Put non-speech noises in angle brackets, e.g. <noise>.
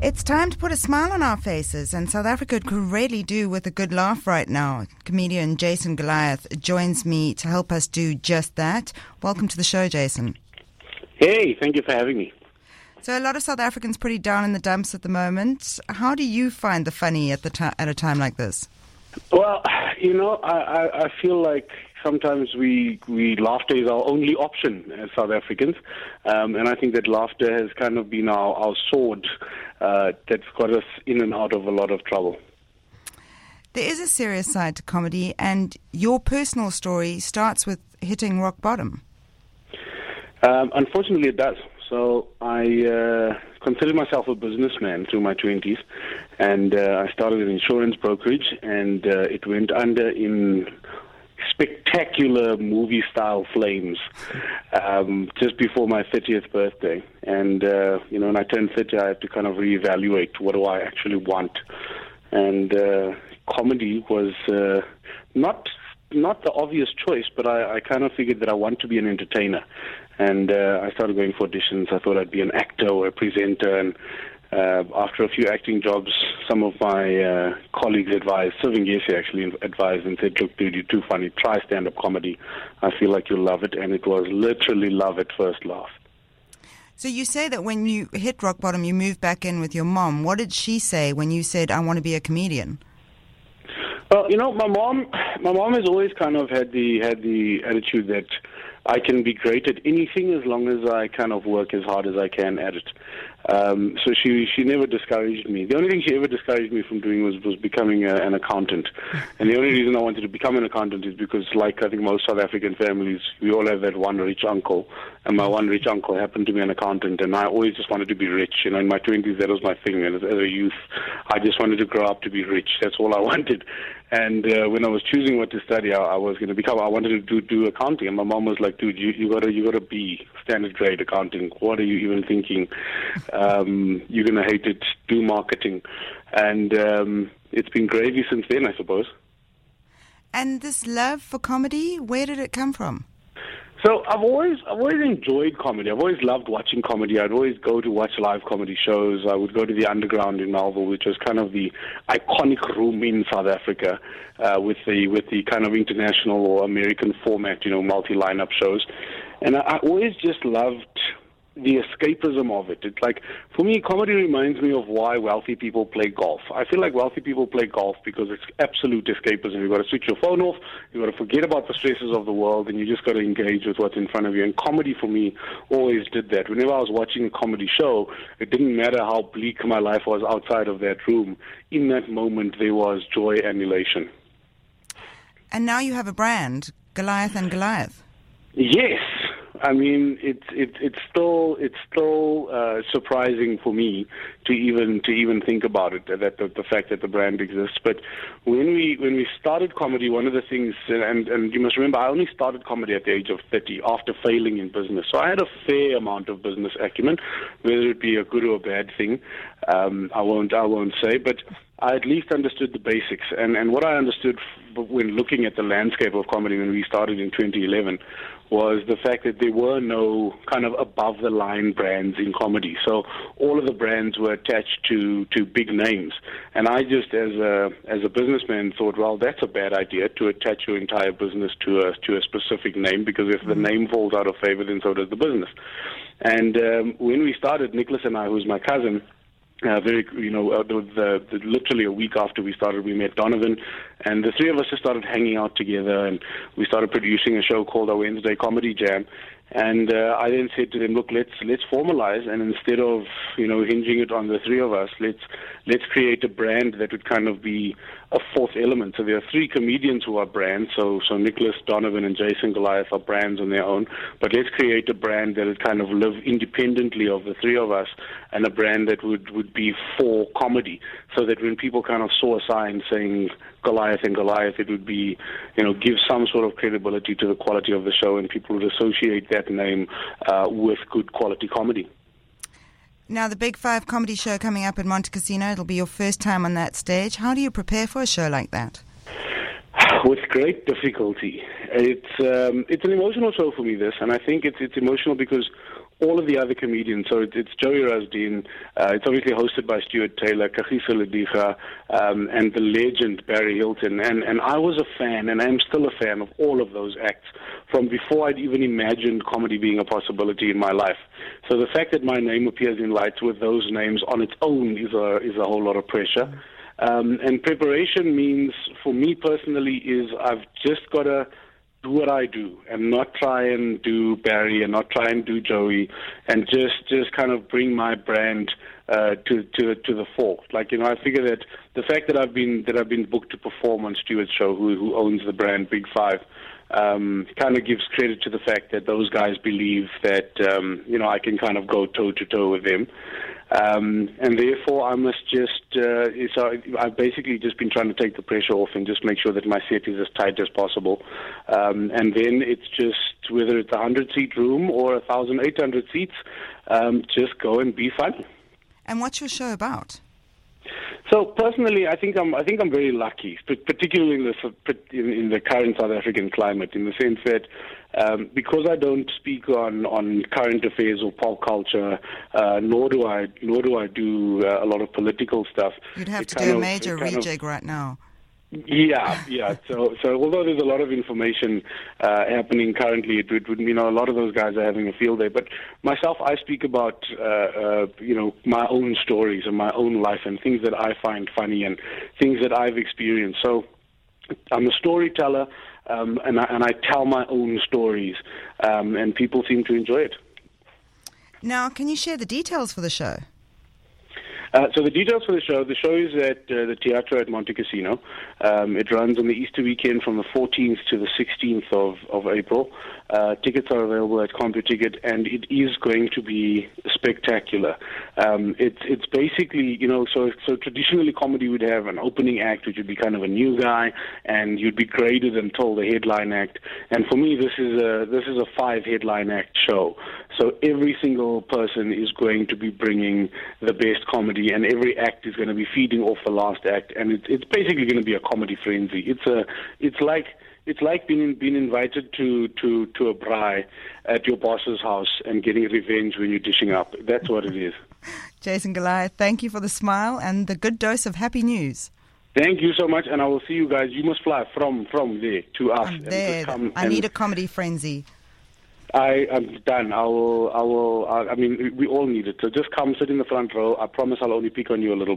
It's time to put a smile on our faces, and South Africa could really do with a good laugh right now. Comedian Jason Goliath joins me to help us do just that. Welcome to the show, Jason. Hey, thank you for having me. So, a lot of South Africans pretty down in the dumps at the moment. How do you find the funny at the t- at a time like this? Well, you know, I, I, I feel like sometimes we, we laughter is our only option as South Africans, um, and I think that laughter has kind of been our, our sword uh, that's got us in and out of a lot of trouble. There is a serious side to comedy, and your personal story starts with hitting rock bottom. Um, unfortunately, it does. So I uh, considered myself a businessman through my twenties, and uh, I started an insurance brokerage, and uh, it went under in spectacular movie style flames um, just before my 30th birthday. And, uh, you know, when I turned 30, I had to kind of reevaluate what do I actually want. And uh, comedy was uh, not not the obvious choice, but I, I kind of figured that I want to be an entertainer. And uh, I started going for auditions. I thought I'd be an actor or a presenter, and uh, after a few acting jobs, some of my uh, colleagues advised, Sylvain Gesi actually advised and said, look, dude, you're too funny. Try stand-up comedy. I feel like you'll love it. And it was literally love at first laugh. So you say that when you hit rock bottom, you moved back in with your mom. What did she say when you said, I want to be a comedian? Well, you know, my mom, my mom has always kind of had the had the attitude that I can be great at anything as long as I kind of work as hard as I can at it. Um, so she she never discouraged me. The only thing she ever discouraged me from doing was was becoming a, an accountant. And the only reason I wanted to become an accountant is because, like I think most South African families, we all have that one rich uncle, and my one rich uncle happened to be an accountant, and I always just wanted to be rich. You know, in my twenties, that was my thing. And as, as a youth, I just wanted to grow up to be rich. That's all I <laughs> wanted. And uh, when I was choosing what to study, I, I was going to become. I wanted to do do accounting, and my mom was like, "Dude, you you gotta you gotta be standard grade accounting. What are you even thinking? Um, you're gonna hate it. Do marketing." And um, it's been gravy since then, I suppose. And this love for comedy, where did it come from? So I've always I've always enjoyed comedy. I've always loved watching comedy. I'd always go to watch live comedy shows. I would go to the Underground in Melville, which was kind of the iconic room in South Africa, uh, with the with the kind of international or American format, you know, multi lineup shows. And I, I always just loved the escapism of it. It's like, for me, comedy reminds me of why wealthy people play golf. I feel like wealthy people play golf because it's absolute escapism. You've got to switch your phone off, you've got to forget about the stresses of the world, and you just got to engage with what's in front of you. And comedy, for me, always did that. Whenever I was watching a comedy show, it didn't matter how bleak my life was outside of that room. In that moment, there was joy and elation. And now you have a brand, Goliath and Goliath. Yes, I mean, it's it's it's still it's still uh, surprising for me to even to even think about it that the, the fact that the brand exists. But when we when we started comedy, one of the things and and you must remember, I only started comedy at the age of thirty after failing in business, so I had a fair amount of business acumen, whether it be a good or a bad thing. Um, I won't I won't say, but I at least understood the basics. And, and what I understood f- when looking at the landscape of comedy when we started in 2011 was the fact that there were no kind of above the line brands in comedy. So all of the brands were attached to, to big names. And I just, as a, as a businessman, thought, well, that's a bad idea to attach your entire business to a, to a specific name because if the name falls out of favor, then so does the business. And um, when we started, Nicholas and I, who's my cousin, uh, very, you know, uh, the, the, literally a week after we started, we met Donovan, and the three of us just started hanging out together, and we started producing a show called our Wednesday Comedy Jam. And uh, I then said to them, look, let's let's formalize, and instead of you know hinging it on the three of us, let's let's create a brand that would kind of be a fourth element. So there are three comedians who are brands. So so Nicholas Donovan and Jason Goliath are brands on their own. But let's create a brand that would kind of live independently of the three of us, and a brand that would would be for comedy. So that when people kind of saw a sign saying Goliath and Goliath, it would be, you know, give some sort of credibility to the quality of the show, and people would associate that name uh, with good quality comedy. Now, the Big Five comedy show coming up in Montecasino, it'll be your first time on that stage. How do you prepare for a show like that? <sighs> With great difficulty. It's um, it's an emotional show for me. This, and I think it's it's emotional because all of the other comedians. So it's, it's Joey Rasdien. Uh, it's obviously hosted by Stuart Taylor, Kagiso Lediga, um, and the legend Barry Hilton. And and I was a fan, and I'm still a fan of all of those acts from before I'd even imagined comedy being a possibility in my life. So the fact that my name appears in lights with those names on its own is a is a whole lot of pressure. Um, and preparation means, for me personally, is I've just got to do what I do and not try and do Barry and not try and do Joey and just just kind of bring my brand uh, to to to the fore. Like you know, I figure that the fact that I've been that I've been booked to perform on Stuart's show, who who owns the brand Big Five, um, kind of gives credit to the fact that those guys believe that um, you know I can kind of go toe to toe with them. Um, and therefore, I must just, uh, so I've basically just been trying to take the pressure off and just make sure that my set is as tight as possible. Um, and then it's just, whether it's a 100 seat room or a 1,800 seats, um, just go and be fun. And what's your show about? So personally, I think I'm I think I'm very lucky, particularly in the in the current South African climate, in the sense that um, because I don't speak on, on current affairs or pop culture, uh, nor do I nor do I do uh, a lot of political stuff. You'd have to do a major rejig of, right now. Yeah, yeah. So, so although there's a lot of information uh, happening currently, it would, you know, a lot of those guys are having a field day. But myself, I speak about, uh, uh, you know, my own stories and my own life and things that I find funny and things that I've experienced. So, I'm a storyteller, um, and, I, and I tell my own stories, um, and people seem to enjoy it. Now, can you share the details for the show? Uh, so the details for the show, the show is at uh, the Teatro at Montecasino. Um, it runs on the Easter weekend from the 14th to the 16th of, of April. Uh, tickets are available at CompuTicket, and it is going to be spectacular. Um, it's it's basically you know so so traditionally comedy would have an opening act, which would be kind of a new guy, and you'd be graded until the headline act. And for me, this is a this is a five headline act show. So every single person is going to be bringing the best comedy, and every act is going to be feeding off the last act, and it's it's basically going to be a comedy frenzy. It's a it's like it's like being being invited to to to a braai at your boss's house and getting revenge when you're dishing up. That's what it is. <laughs> Jason Goliath, thank you for the smile and the good dose of happy news. Thank you so much, and I will see you guys. You must fly from from there to us. I'm there. I need a comedy frenzy. I am done. I will. I will. I, I mean, we all need it. So just come sit in the front row. I promise I'll only pick on you a little bit.